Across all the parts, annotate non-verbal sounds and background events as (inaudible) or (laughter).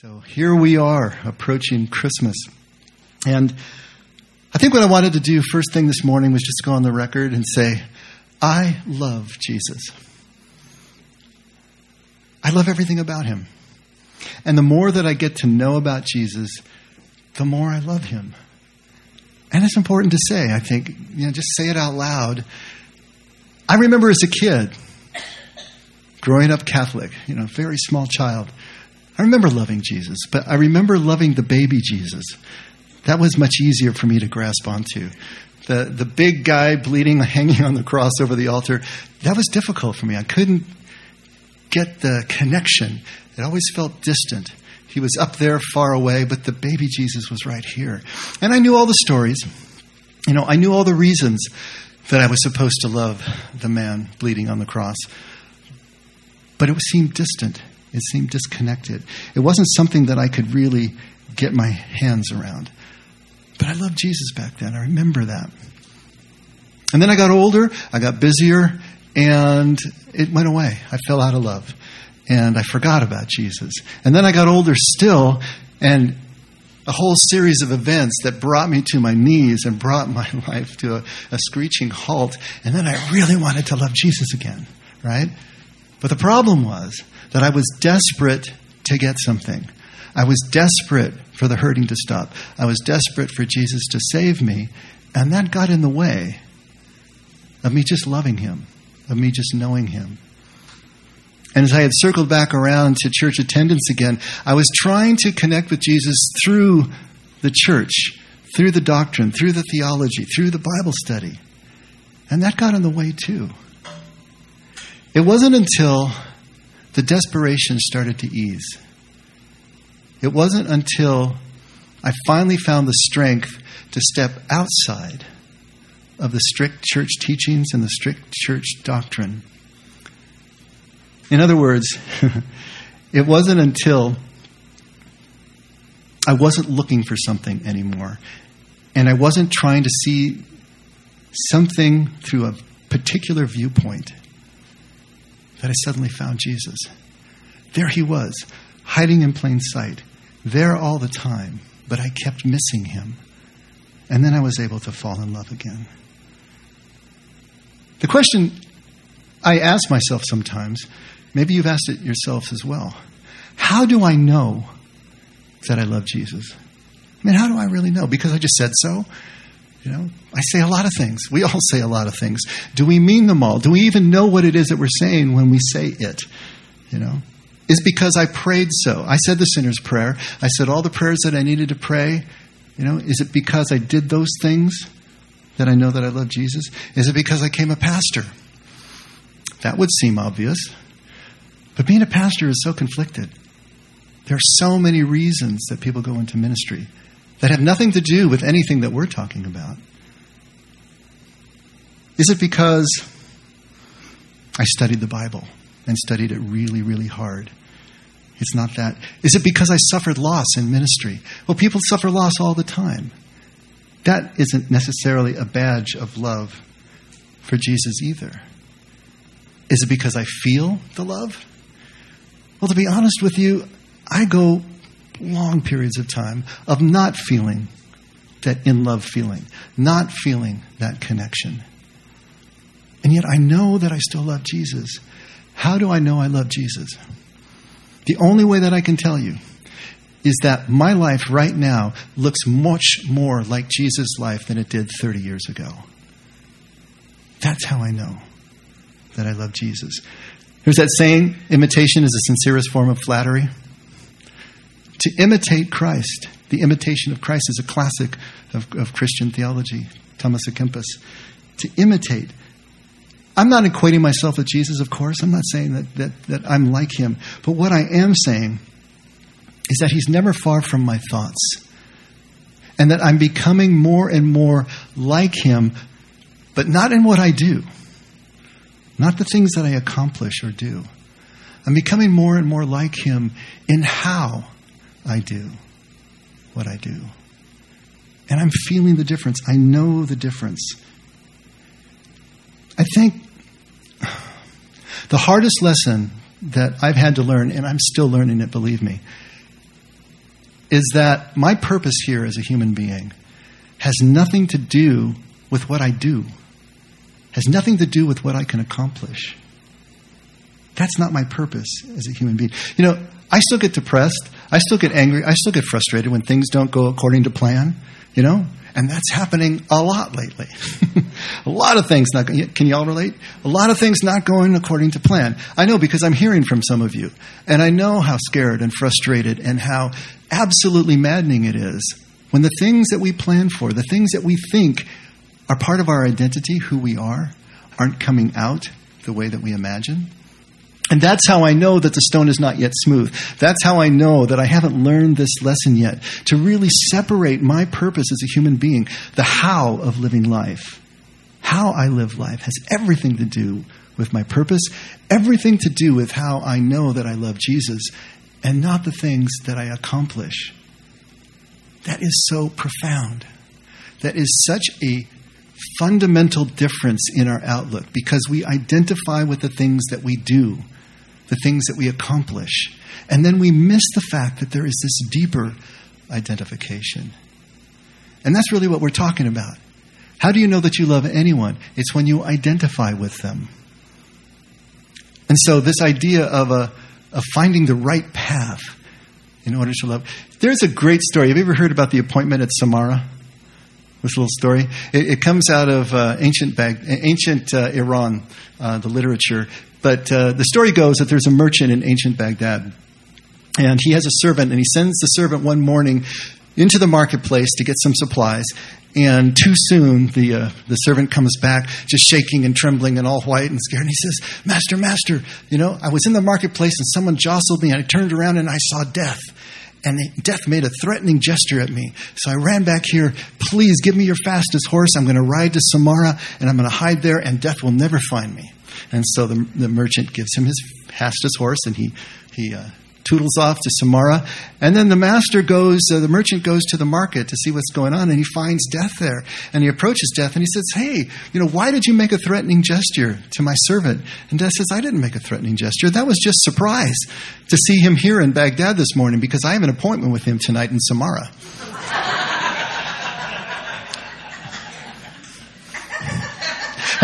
So here we are approaching Christmas. And I think what I wanted to do first thing this morning was just go on the record and say, I love Jesus. I love everything about him. And the more that I get to know about Jesus, the more I love him. And it's important to say, I think, you know, just say it out loud. I remember as a kid, growing up Catholic, you know, very small child, I remember loving Jesus, but I remember loving the baby Jesus. That was much easier for me to grasp onto. The, the big guy bleeding, (laughs) hanging on the cross over the altar, that was difficult for me. I couldn't get the connection. It always felt distant. He was up there far away, but the baby Jesus was right here. And I knew all the stories. You know, I knew all the reasons that I was supposed to love the man bleeding on the cross. But it seemed distant. It seemed disconnected. It wasn't something that I could really get my hands around. But I loved Jesus back then. I remember that. And then I got older, I got busier, and it went away. I fell out of love. And I forgot about Jesus. And then I got older still, and a whole series of events that brought me to my knees and brought my (laughs) life to a, a screeching halt. And then I really wanted to love Jesus again, right? But the problem was that I was desperate to get something. I was desperate for the hurting to stop. I was desperate for Jesus to save me. And that got in the way of me just loving him, of me just knowing him. And as I had circled back around to church attendance again, I was trying to connect with Jesus through the church, through the doctrine, through the theology, through the Bible study. And that got in the way too. It wasn't until the desperation started to ease. It wasn't until I finally found the strength to step outside of the strict church teachings and the strict church doctrine. In other words, (laughs) it wasn't until I wasn't looking for something anymore and I wasn't trying to see something through a particular viewpoint that I suddenly found Jesus. There he was, hiding in plain sight, there all the time, but I kept missing him. And then I was able to fall in love again. The question I ask myself sometimes, maybe you've asked it yourselves as well how do I know that I love Jesus? I mean, how do I really know? Because I just said so? You know, I say a lot of things. We all say a lot of things. Do we mean them all? Do we even know what it is that we're saying when we say it? You know, is because I prayed so. I said the sinner's prayer. I said all the prayers that I needed to pray. You know, is it because I did those things that I know that I love Jesus? Is it because I came a pastor? That would seem obvious. But being a pastor is so conflicted. There are so many reasons that people go into ministry that have nothing to do with anything that we're talking about? Is it because I studied the Bible and studied it really, really hard? It's not that. Is it because I suffered loss in ministry? Well, people suffer loss all the time. That isn't necessarily a badge of love for Jesus either. Is it because I feel the love? Well, to be honest with you, I go long periods of time of not feeling that in love feeling, not feeling that connection. And yet I know that I still love Jesus. How do I know I love Jesus? The only way that I can tell you is that my life right now looks much more like Jesus' life than it did 30 years ago. That's how I know that I love Jesus. There's that saying imitation is the sincerest form of flattery to imitate Christ. The imitation of Christ is a classic of, of Christian theology, Thomas à Kempis. To imitate. I'm not equating myself with Jesus, of course. I'm not saying that, that, that I'm like him. But what I am saying is that he's never far from my thoughts. And that I'm becoming more and more like him, but not in what I do, not the things that I accomplish or do. I'm becoming more and more like him in how I do what I do. And I'm feeling the difference. I know the difference. I think the hardest lesson that I've had to learn, and I'm still learning it, believe me, is that my purpose here as a human being has nothing to do with what I do, has nothing to do with what I can accomplish. That's not my purpose as a human being. You know, I still get depressed. I still get angry. I still get frustrated when things don't go according to plan, you know? And that's happening a lot lately. (laughs) a lot of things not going, can y'all relate? A lot of things not going according to plan. I know because I'm hearing from some of you. And I know how scared and frustrated and how absolutely maddening it is when the things that we plan for, the things that we think are part of our identity, who we are, aren't coming out the way that we imagine. And that's how I know that the stone is not yet smooth. That's how I know that I haven't learned this lesson yet. To really separate my purpose as a human being, the how of living life. How I live life has everything to do with my purpose, everything to do with how I know that I love Jesus, and not the things that I accomplish. That is so profound. That is such a fundamental difference in our outlook because we identify with the things that we do the things that we accomplish. And then we miss the fact that there is this deeper identification. And that's really what we're talking about. How do you know that you love anyone? It's when you identify with them. And so, this idea of, a, of finding the right path in order to love. There's a great story. Have you ever heard about the appointment at Samarra? This little story. It, it comes out of uh, ancient, Bag- ancient uh, Iran, uh, the literature. But uh, the story goes that there's a merchant in ancient Baghdad, and he has a servant, and he sends the servant one morning into the marketplace to get some supplies. And too soon, the, uh, the servant comes back, just shaking and trembling and all white and scared. And he says, Master, Master, you know, I was in the marketplace and someone jostled me, and I turned around and I saw death. And death made a threatening gesture at me. So I ran back here. Please give me your fastest horse. I'm going to ride to Samarra and I'm going to hide there, and death will never find me. And so the, the merchant gives him his fastest horse, and he, he uh, toodles off to Samarra. And then the master goes, uh, the merchant goes to the market to see what's going on, and he finds Death there. And he approaches Death, and he says, Hey, you know, why did you make a threatening gesture to my servant? And Death says, I didn't make a threatening gesture. That was just surprise to see him here in Baghdad this morning because I have an appointment with him tonight in Samarra.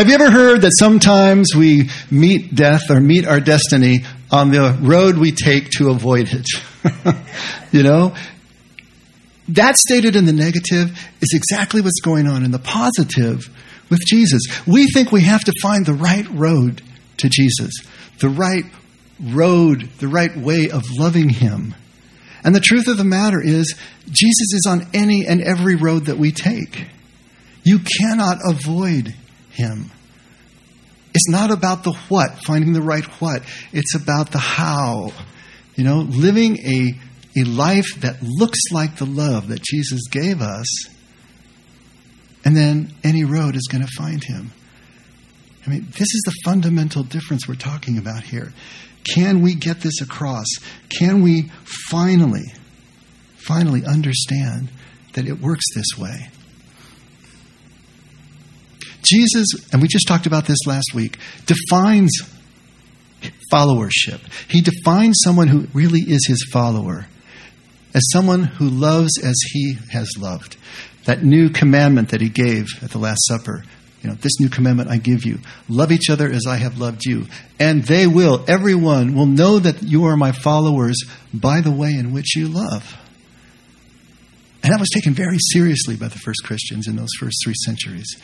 Have you ever heard that sometimes we meet death or meet our destiny on the road we take to avoid it? (laughs) you know? That stated in the negative is exactly what's going on in the positive with Jesus. We think we have to find the right road to Jesus, the right road, the right way of loving Him. And the truth of the matter is, Jesus is on any and every road that we take. You cannot avoid him. It's not about the what, finding the right what. It's about the how. You know, living a, a life that looks like the love that Jesus gave us, and then any road is going to find him. I mean, this is the fundamental difference we're talking about here. Can we get this across? Can we finally, finally understand that it works this way? Jesus, and we just talked about this last week, defines followership. He defines someone who really is his follower as someone who loves as he has loved. That new commandment that he gave at the Last Supper. You know, this new commandment I give you love each other as I have loved you. And they will, everyone will know that you are my followers by the way in which you love. And that was taken very seriously by the first Christians in those first three centuries.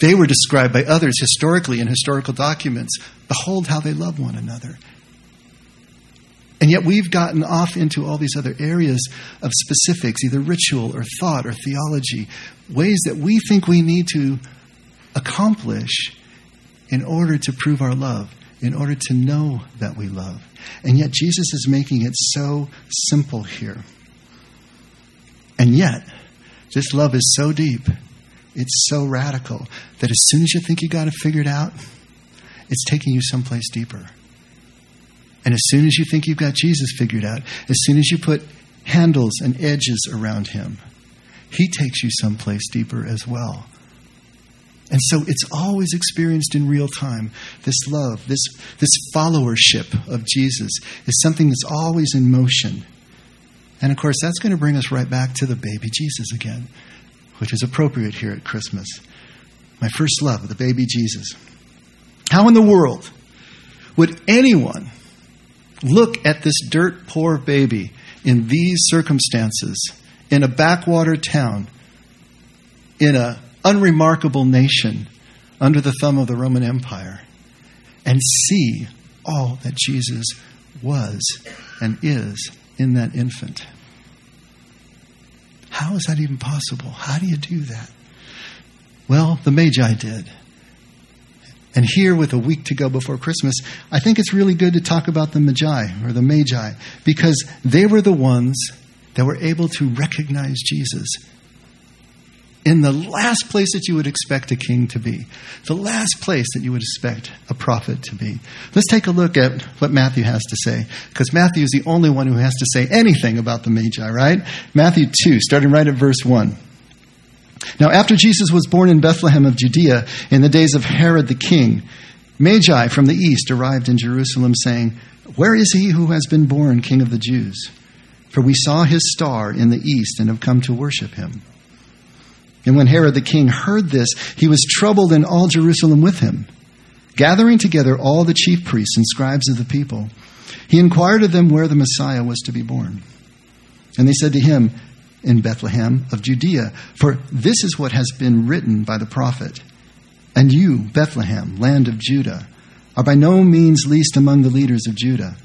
They were described by others historically in historical documents. Behold how they love one another. And yet we've gotten off into all these other areas of specifics, either ritual or thought or theology, ways that we think we need to accomplish in order to prove our love, in order to know that we love. And yet Jesus is making it so simple here. And yet, this love is so deep it's so radical that as soon as you think you got it figured out, it's taking you someplace deeper. And as soon as you think you've got Jesus figured out, as soon as you put handles and edges around him, he takes you someplace deeper as well. And so it's always experienced in real time. This love, this, this followership of Jesus is something that's always in motion. And of course, that's going to bring us right back to the baby Jesus again, which is appropriate here at Christmas. My first love, the baby Jesus. How in the world would anyone look at this dirt poor baby in these circumstances in a backwater town, in an unremarkable nation under the thumb of the Roman Empire, and see all that Jesus was and is in that infant. How is that even possible? How do you do that? Well, the Magi did. And here, with a week to go before Christmas, I think it's really good to talk about the Magi or the Magi because they were the ones that were able to recognize Jesus in the last place that you would expect a king to be, the last place that you would expect a prophet to be. Let's take a look at what Matthew has to say, because Matthew is the only one who has to say anything about the Magi, right? Matthew 2, starting right at verse 1. Now, after Jesus was born in Bethlehem of Judea in the days of Herod the king, Magi from the east arrived in Jerusalem, saying, Where is he who has been born king of the Jews? For we saw his star in the east and have come to worship him. And when Herod the king heard this, he was troubled and all Jerusalem with him. Gathering together all the chief priests and scribes of the people, he inquired of them where the Messiah was to be born. And they said to him, In Bethlehem of Judea, for this is what has been written by the prophet. And you, Bethlehem, land of Judah, are by no means least among the leaders of Judah,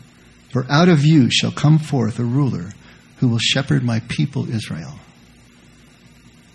for out of you shall come forth a ruler who will shepherd my people Israel.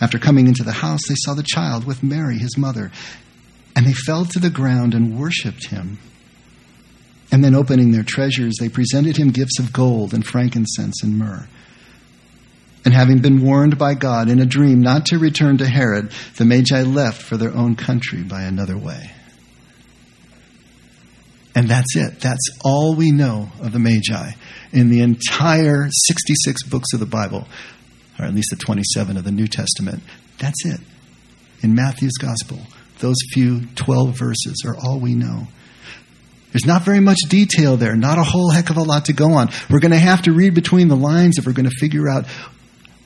After coming into the house, they saw the child with Mary, his mother, and they fell to the ground and worshipped him. And then, opening their treasures, they presented him gifts of gold and frankincense and myrrh. And having been warned by God in a dream not to return to Herod, the Magi left for their own country by another way. And that's it. That's all we know of the Magi in the entire 66 books of the Bible or at least the 27 of the New Testament. That's it. In Matthew's Gospel, those few 12 verses are all we know. There's not very much detail there, not a whole heck of a lot to go on. We're going to have to read between the lines if we're going to figure out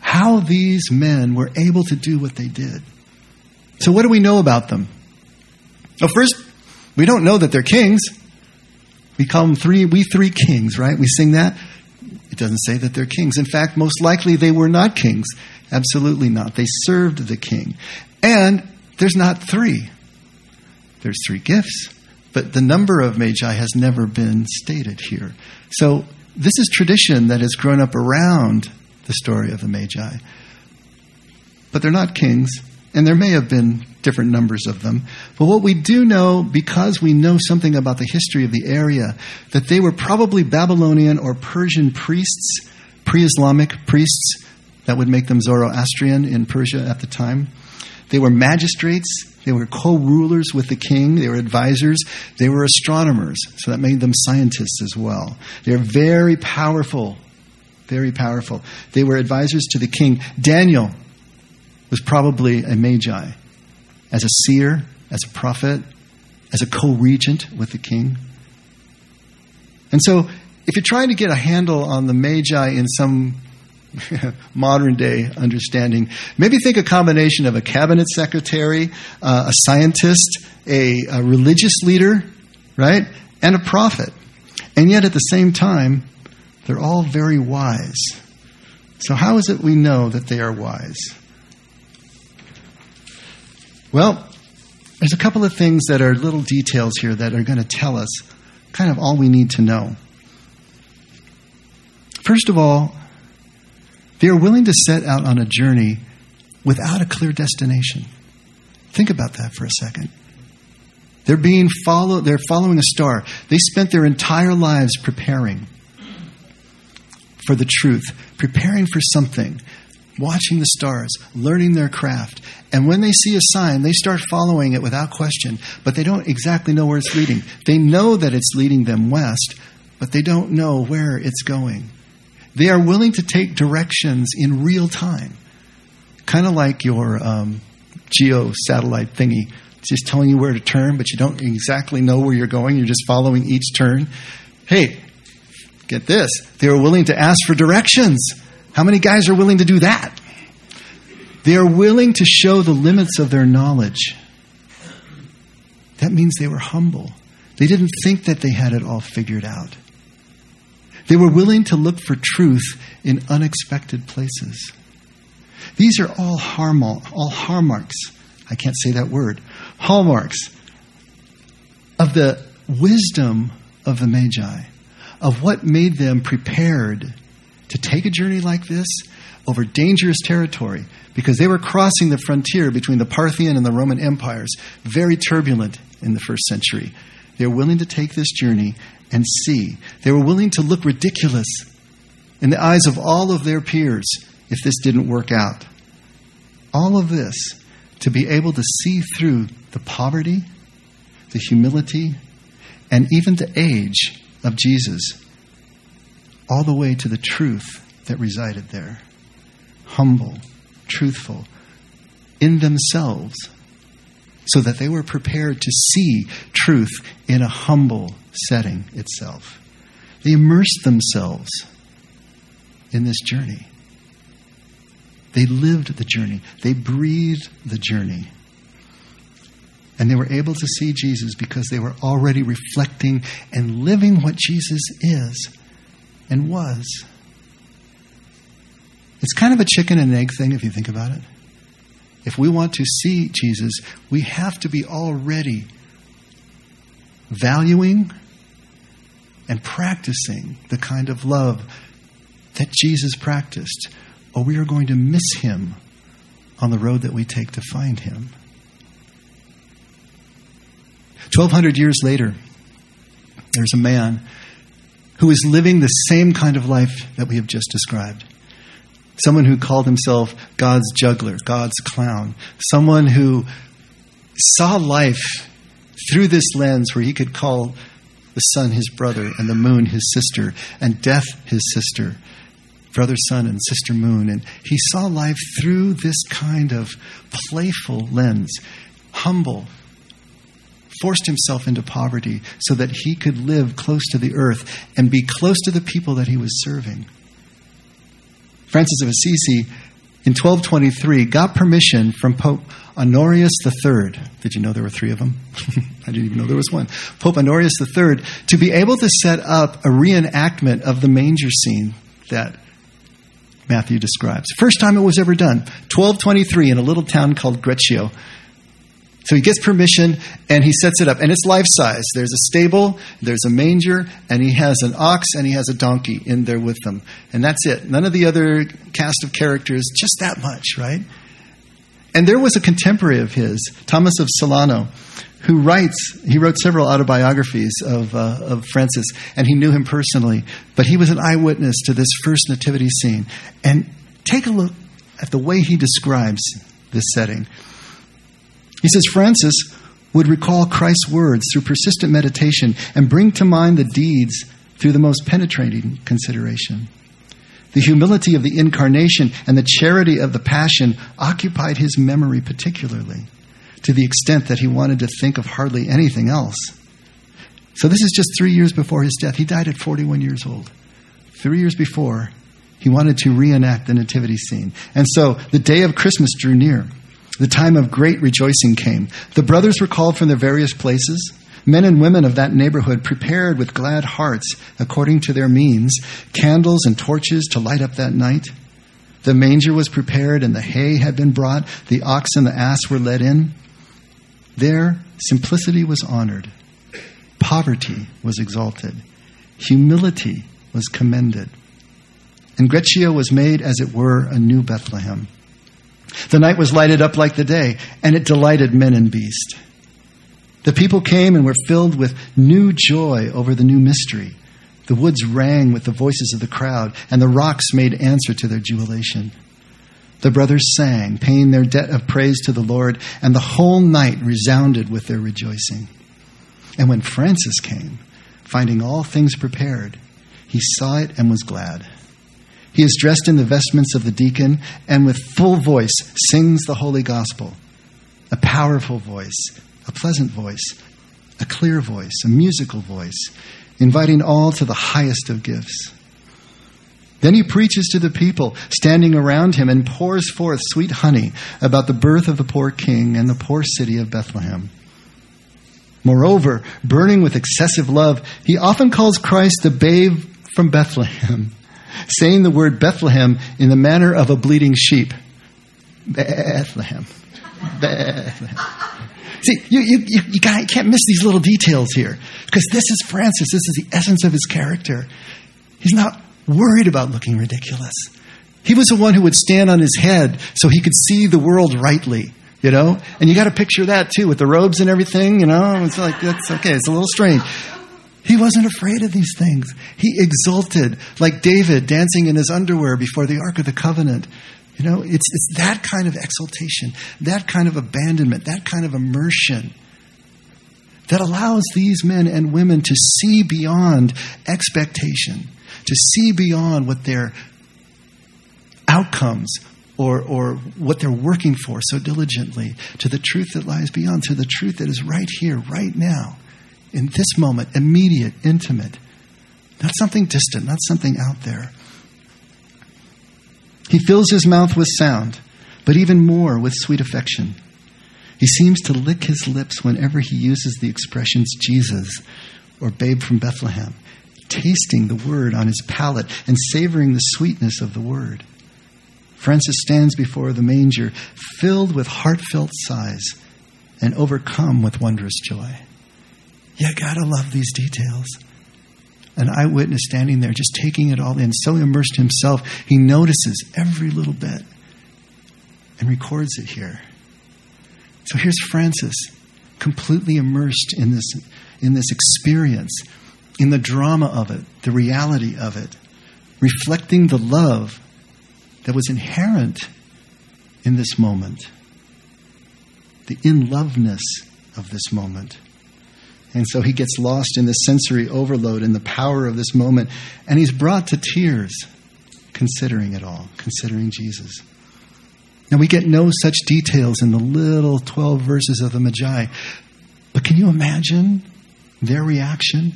how these men were able to do what they did. So, what do we know about them? Well, first, we don't know that they're kings. We call them three, we three kings, right? We sing that. It doesn't say that they're kings. In fact, most likely they were not kings. Absolutely not. They served the king. And there's not three, there's three gifts. But the number of magi has never been stated here. So this is tradition that has grown up around the story of the magi. But they're not kings, and there may have been different numbers of them. But what we do know, because we know something about the history of the area, that they were probably Babylonian or Persian priests, pre Islamic priests, that would make them Zoroastrian in Persia at the time. They were magistrates. They were co rulers with the king. They were advisors. They were astronomers. So that made them scientists as well. They're very powerful. Very powerful. They were advisors to the king. Daniel was probably a magi as a seer, as a prophet, as a co regent with the king. And so, if you're trying to get a handle on the Magi in some (laughs) modern day understanding, maybe think a combination of a cabinet secretary, uh, a scientist, a, a religious leader, right, and a prophet. And yet, at the same time, they're all very wise. So, how is it we know that they are wise? Well, there's a couple of things that are little details here that are going to tell us kind of all we need to know. First of all, they are willing to set out on a journey without a clear destination. Think about that for a second. They're being followed, they're following a star. They spent their entire lives preparing for the truth, preparing for something. Watching the stars, learning their craft. And when they see a sign, they start following it without question, but they don't exactly know where it's leading. They know that it's leading them west, but they don't know where it's going. They are willing to take directions in real time, kind of like your um, geo satellite thingy. It's just telling you where to turn, but you don't exactly know where you're going. You're just following each turn. Hey, get this. They are willing to ask for directions. How many guys are willing to do that? They are willing to show the limits of their knowledge. That means they were humble. They didn't think that they had it all figured out. They were willing to look for truth in unexpected places. These are all, all hallmarks. I can't say that word. Hallmarks of the wisdom of the Magi, of what made them prepared to take a journey like this over dangerous territory because they were crossing the frontier between the Parthian and the Roman empires, very turbulent in the first century. They were willing to take this journey and see. They were willing to look ridiculous in the eyes of all of their peers if this didn't work out. All of this to be able to see through the poverty, the humility, and even the age of Jesus all the way to the truth that resided there. Humble, truthful, in themselves, so that they were prepared to see truth in a humble setting itself. They immersed themselves in this journey. They lived the journey, they breathed the journey. And they were able to see Jesus because they were already reflecting and living what Jesus is and was. It's kind of a chicken and egg thing if you think about it. If we want to see Jesus, we have to be already valuing and practicing the kind of love that Jesus practiced, or we are going to miss him on the road that we take to find him. 1,200 years later, there's a man who is living the same kind of life that we have just described. Someone who called himself God's juggler, God's clown. Someone who saw life through this lens where he could call the sun his brother and the moon his sister and death his sister, brother sun and sister moon. And he saw life through this kind of playful lens, humble, forced himself into poverty so that he could live close to the earth and be close to the people that he was serving. Francis of Assisi, in 1223, got permission from Pope Honorius III. Did you know there were three of them? (laughs) I didn't even know there was one. Pope Honorius III to be able to set up a reenactment of the manger scene that Matthew describes. First time it was ever done, 1223 in a little town called Greccio so he gets permission and he sets it up. And it's life size. There's a stable, there's a manger, and he has an ox and he has a donkey in there with them. And that's it. None of the other cast of characters, just that much, right? And there was a contemporary of his, Thomas of Celano, who writes, he wrote several autobiographies of, uh, of Francis, and he knew him personally. But he was an eyewitness to this first nativity scene. And take a look at the way he describes this setting. He says Francis would recall Christ's words through persistent meditation and bring to mind the deeds through the most penetrating consideration. The humility of the incarnation and the charity of the passion occupied his memory particularly, to the extent that he wanted to think of hardly anything else. So, this is just three years before his death. He died at 41 years old. Three years before, he wanted to reenact the nativity scene. And so, the day of Christmas drew near. The time of great rejoicing came. The brothers were called from their various places. Men and women of that neighborhood prepared with glad hearts, according to their means, candles and torches to light up that night. The manger was prepared, and the hay had been brought. The ox and the ass were led in. There, simplicity was honored, poverty was exalted, humility was commended. And Greccio was made, as it were, a new Bethlehem. The night was lighted up like the day, and it delighted men and beast. The people came and were filled with new joy over the new mystery. The woods rang with the voices of the crowd, and the rocks made answer to their jubilation. The brothers sang, paying their debt of praise to the Lord, and the whole night resounded with their rejoicing. And when Francis came, finding all things prepared, he saw it and was glad. He is dressed in the vestments of the deacon, and with full voice sings the holy gospel. A powerful voice, a pleasant voice, a clear voice, a musical voice, inviting all to the highest of gifts. Then he preaches to the people standing around him and pours forth sweet honey about the birth of the poor king and the poor city of Bethlehem. Moreover, burning with excessive love, he often calls Christ the babe from Bethlehem, (laughs) saying the word Bethlehem in the manner of a bleating sheep. Bethlehem. Bethlehem. See, you, you, you, you can't miss these little details here because this is Francis. This is the essence of his character. He's not worried about looking ridiculous. He was the one who would stand on his head so he could see the world rightly, you know? And you got to picture that too with the robes and everything, you know? It's like, that's okay, it's a little strange. He wasn't afraid of these things. He exulted like David dancing in his underwear before the Ark of the Covenant. You know, it's, it's that kind of exaltation, that kind of abandonment, that kind of immersion that allows these men and women to see beyond expectation to see beyond what their outcomes or, or what they're working for so diligently to the truth that lies beyond, to the truth that is right here, right now, in this moment, immediate, intimate. Not something distant, not something out there. He fills his mouth with sound, but even more with sweet affection. He seems to lick his lips whenever he uses the expressions Jesus or babe from Bethlehem tasting the word on his palate and savoring the sweetness of the word. Francis stands before the manger, filled with heartfelt sighs and overcome with wondrous joy. You gotta love these details. An eyewitness standing there, just taking it all in, so immersed himself, he notices every little bit and records it here. So here's Francis, completely immersed in this, in this experience in the drama of it, the reality of it, reflecting the love that was inherent in this moment, the in loveness of this moment. And so he gets lost in the sensory overload and the power of this moment, and he's brought to tears considering it all, considering Jesus. Now, we get no such details in the little 12 verses of the Magi, but can you imagine their reaction?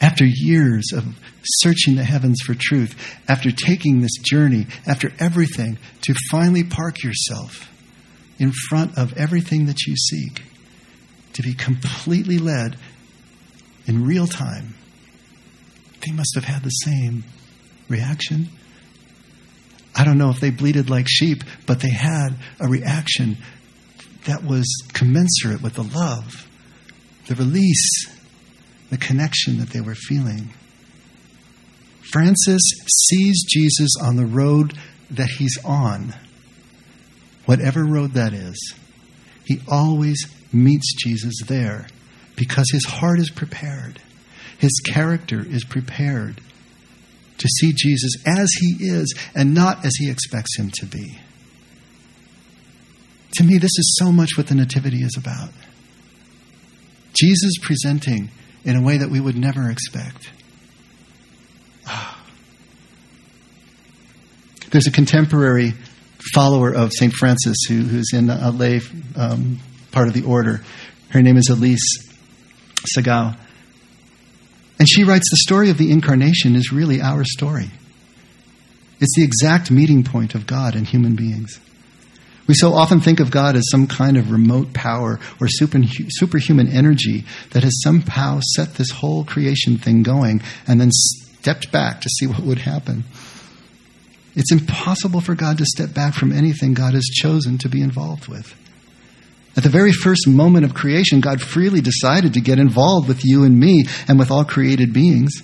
after years of searching the heavens for truth, after taking this journey, after everything, to finally park yourself in front of everything that you seek, to be completely led in real time, they must have had the same reaction. I don't know if they bleated like sheep, but they had a reaction that was commensurate with the love, the release the connection that they were feeling. Francis sees Jesus on the road that he's on, whatever road that is. He always meets Jesus there because his heart is prepared, his character is prepared to see Jesus as he is and not as he expects him to be. To me, this is so much what the Nativity is about. Jesus presenting in a way that we would never expect. (sighs) There's a contemporary follower of St. Francis who, who's in a lay um, part of the order. Her name is Elise Saggau. And she writes the story of the incarnation is really our story. It's the exact meeting point of God and human beings. We so often think of God as some kind of remote power or superhuman energy that has somehow set this whole creation thing going and then stepped back to see what would happen. It's impossible for God to step back from anything God has chosen to be involved with. At the very first moment of creation, God freely decided to get involved with you and me and with all created beings.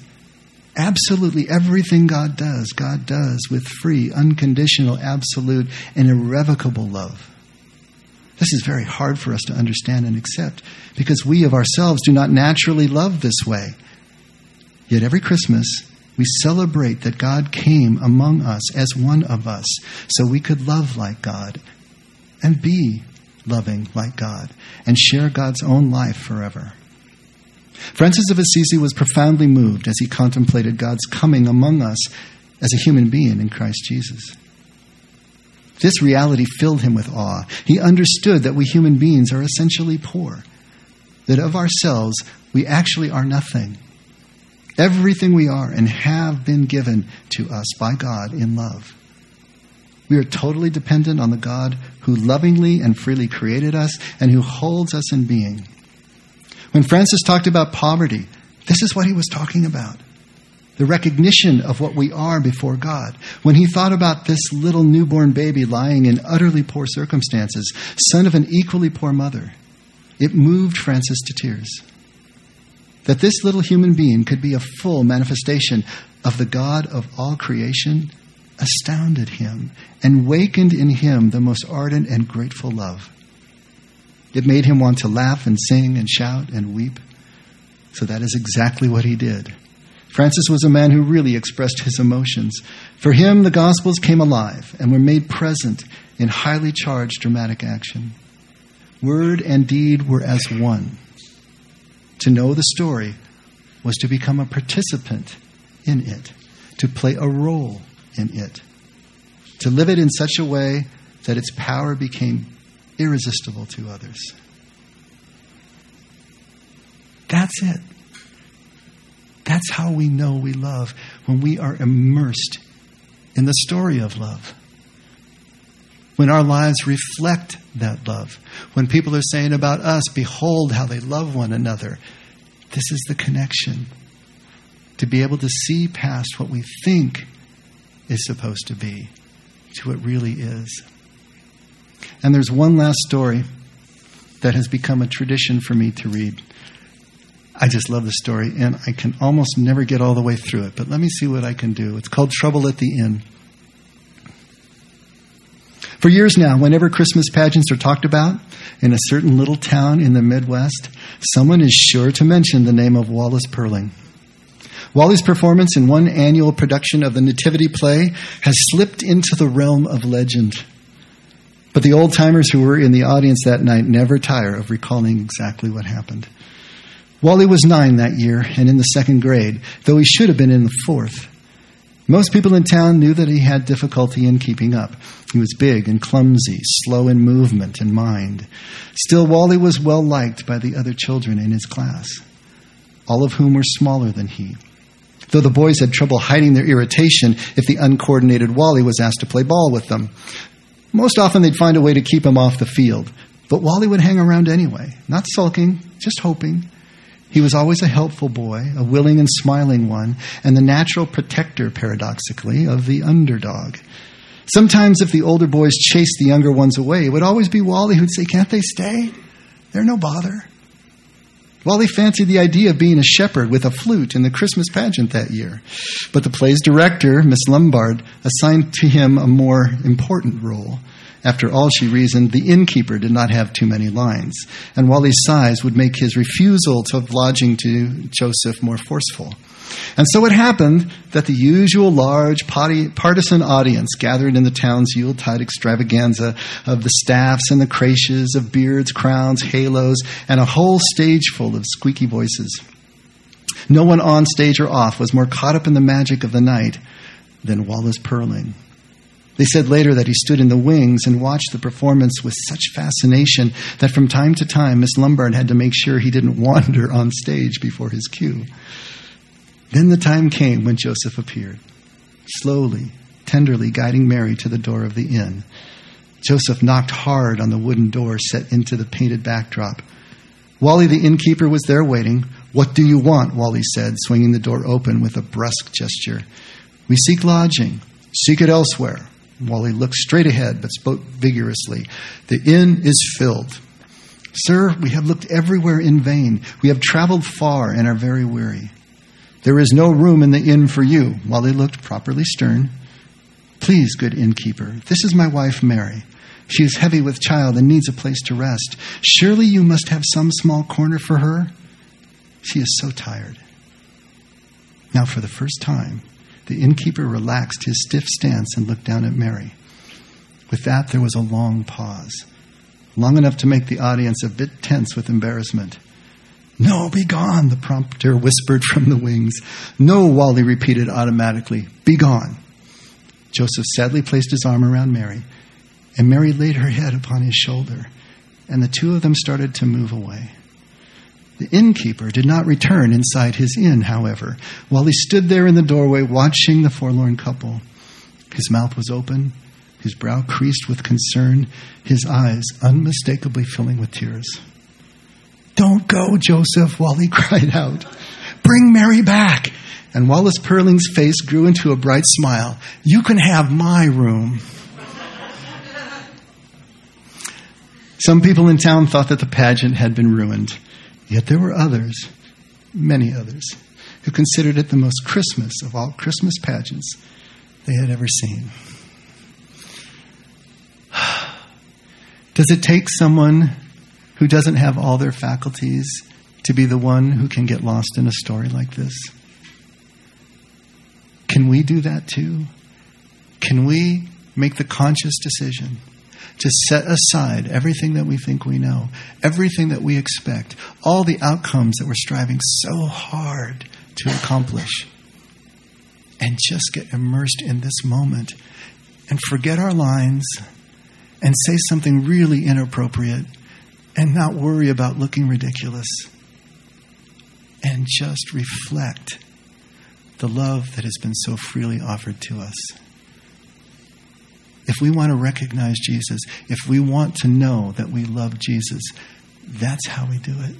Absolutely everything God does, God does with free, unconditional, absolute, and irrevocable love. This is very hard for us to understand and accept because we of ourselves do not naturally love this way. Yet every Christmas, We celebrate that God came among us as one of us so we could love like God and be loving like God and share God's own life forever. Francis of Assisi was profoundly moved as he contemplated God's coming among us as a human being in Christ Jesus. This reality filled him with awe. He understood that we human beings are essentially poor, that of ourselves we actually are nothing. Everything we are and have been given to us by God in love. We are totally dependent on the God who lovingly and freely created us and who holds us in being. When Francis talked about poverty, this is what he was talking about the recognition of what we are before God. When he thought about this little newborn baby lying in utterly poor circumstances, son of an equally poor mother, it moved Francis to tears. That this little human being could be a full manifestation of the God of all creation astounded him and wakened in him the most ardent and grateful love. It made him want to laugh and sing and shout and weep. So that is exactly what he did. Francis was a man who really expressed his emotions. For him, the Gospels came alive and were made present in highly charged dramatic action. Word and deed were as one. To know the story was to become a participant in it, to play a role in it, to live it in such a way that its power became irresistible to others. That's it. That's how we know we love when we are immersed in the story of love. When our lives reflect that love. When people are saying about us, behold how they love one another. This is the connection. To be able to see past what we think is supposed to be to what really is. And there's one last story that has become a tradition for me to read. I just love the story, and I can almost never get all the way through it, but let me see what I can do. It's called Trouble at the Inn. For years now, whenever Christmas pageants are talked about in a certain little town in the Midwest, someone is sure to mention the name of Wallace Purling. Wally's performance in one annual production of the Nativity play has slipped into the realm of legend. But the old timers who were in the audience that night never tire of recalling exactly what happened. Wally was nine that year and in the second grade, though he should have been in the fourth. Most people in town knew that he had difficulty in keeping up. He was big and clumsy, slow in movement and mind. Still, Wally was well liked by the other children in his class, all of whom were smaller than he though the boys had trouble hiding their irritation if the uncoordinated Wally was asked to play ball with them. Most often they'd find a way to keep him off the field, but Wally would hang around anyway, not sulking, just hoping. He was always a helpful boy, a willing and smiling one, and the natural protector, paradoxically, of the underdog. Sometimes, if the older boys chased the younger ones away, it would always be Wally who'd say, Can't they stay? They're no bother. Wally fancied the idea of being a shepherd with a flute in the Christmas pageant that year. But the play's director, Miss Lombard, assigned to him a more important role. After all, she reasoned, the innkeeper did not have too many lines, and Wally's size would make his refusal of lodging to Joseph more forceful. And so it happened that the usual large partisan audience gathered in the town's Yuletide extravaganza of the staffs and the creches, of beards, crowns, halos, and a whole stage full of squeaky voices. No one on stage or off was more caught up in the magic of the night than Wallace Purling. They said later that he stood in the wings and watched the performance with such fascination that from time to time Miss Lombard had to make sure he didn't (laughs) wander on stage before his cue. Then the time came when Joseph appeared, slowly, tenderly guiding Mary to the door of the inn. Joseph knocked hard on the wooden door set into the painted backdrop. Wally, the innkeeper, was there waiting. What do you want? Wally said, swinging the door open with a brusque gesture. We seek lodging. Seek it elsewhere. Wally looked straight ahead but spoke vigorously. The inn is filled. Sir, we have looked everywhere in vain. We have traveled far and are very weary. There is no room in the inn for you. Wally looked properly stern. Please, good innkeeper, this is my wife, Mary. She is heavy with child and needs a place to rest. Surely you must have some small corner for her. She is so tired. Now, for the first time, the innkeeper relaxed his stiff stance and looked down at Mary. With that, there was a long pause, long enough to make the audience a bit tense with embarrassment. No, be gone, the prompter whispered from the wings. No, Wally repeated automatically. Be gone. Joseph sadly placed his arm around Mary, and Mary laid her head upon his shoulder, and the two of them started to move away. The innkeeper did not return inside his inn, however, while he stood there in the doorway watching the forlorn couple. His mouth was open, his brow creased with concern, his eyes unmistakably filling with tears. Don't go, Joseph, Wally (laughs) cried out. Bring Mary back. And Wallace Purling's face grew into a bright smile. You can have my room. Some people in town thought that the pageant had been ruined. Yet there were others, many others, who considered it the most Christmas of all Christmas pageants they had ever seen. (sighs) Does it take someone who doesn't have all their faculties to be the one who can get lost in a story like this? Can we do that too? Can we make the conscious decision to set aside everything that we think we know, everything that we expect, all the outcomes that we're striving so hard to accomplish, and just get immersed in this moment and forget our lines and say something really inappropriate and not worry about looking ridiculous and just reflect the love that has been so freely offered to us. If we want to recognize Jesus, if we want to know that we love Jesus, that's how we do it.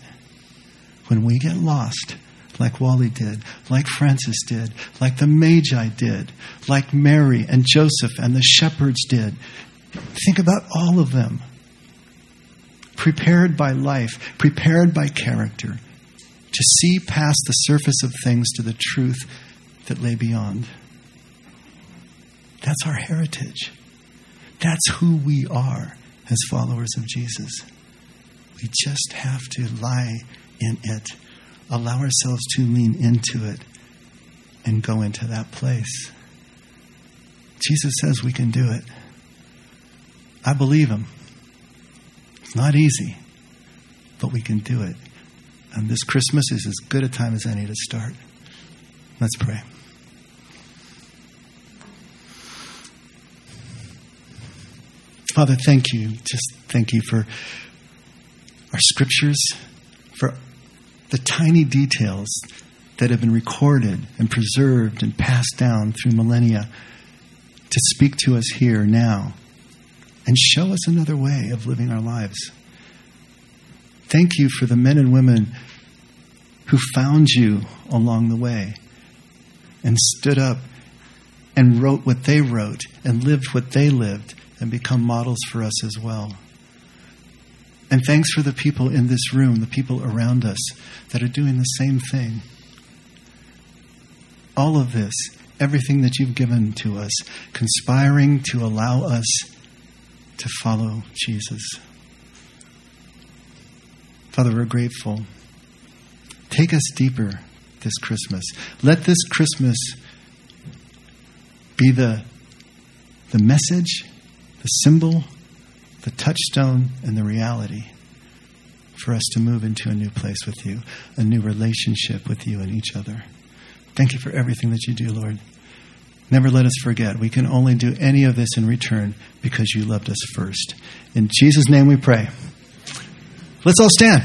When we get lost, like Wally did, like Francis did, like the Magi did, like Mary and Joseph and the shepherds did, think about all of them. Prepared by life, prepared by character, to see past the surface of things to the truth that lay beyond. That's our heritage. That's who we are as followers of Jesus. We just have to lie in it, allow ourselves to lean into it, and go into that place. Jesus says we can do it. I believe him. It's not easy, but we can do it. And this Christmas is as good a time as any to start. Let's pray. Father, thank you. Just thank you for our scriptures, for the tiny details that have been recorded and preserved and passed down through millennia to speak to us here now and show us another way of living our lives. Thank you for the men and women who found you along the way and stood up and wrote what they wrote and lived what they lived and become models for us as well. And thanks for the people in this room, the people around us that are doing the same thing. All of this, everything that you've given to us, conspiring to allow us to follow Jesus. Father, we're grateful. Take us deeper this Christmas. Let this Christmas be the, the message the symbol, the touchstone, and the reality for us to move into a new place with you, a new relationship with you and each other. Thank you for everything that you do, Lord. Never let us forget. We can only do any of this in return because you loved us first. In Jesus' name we pray. Let's all stand.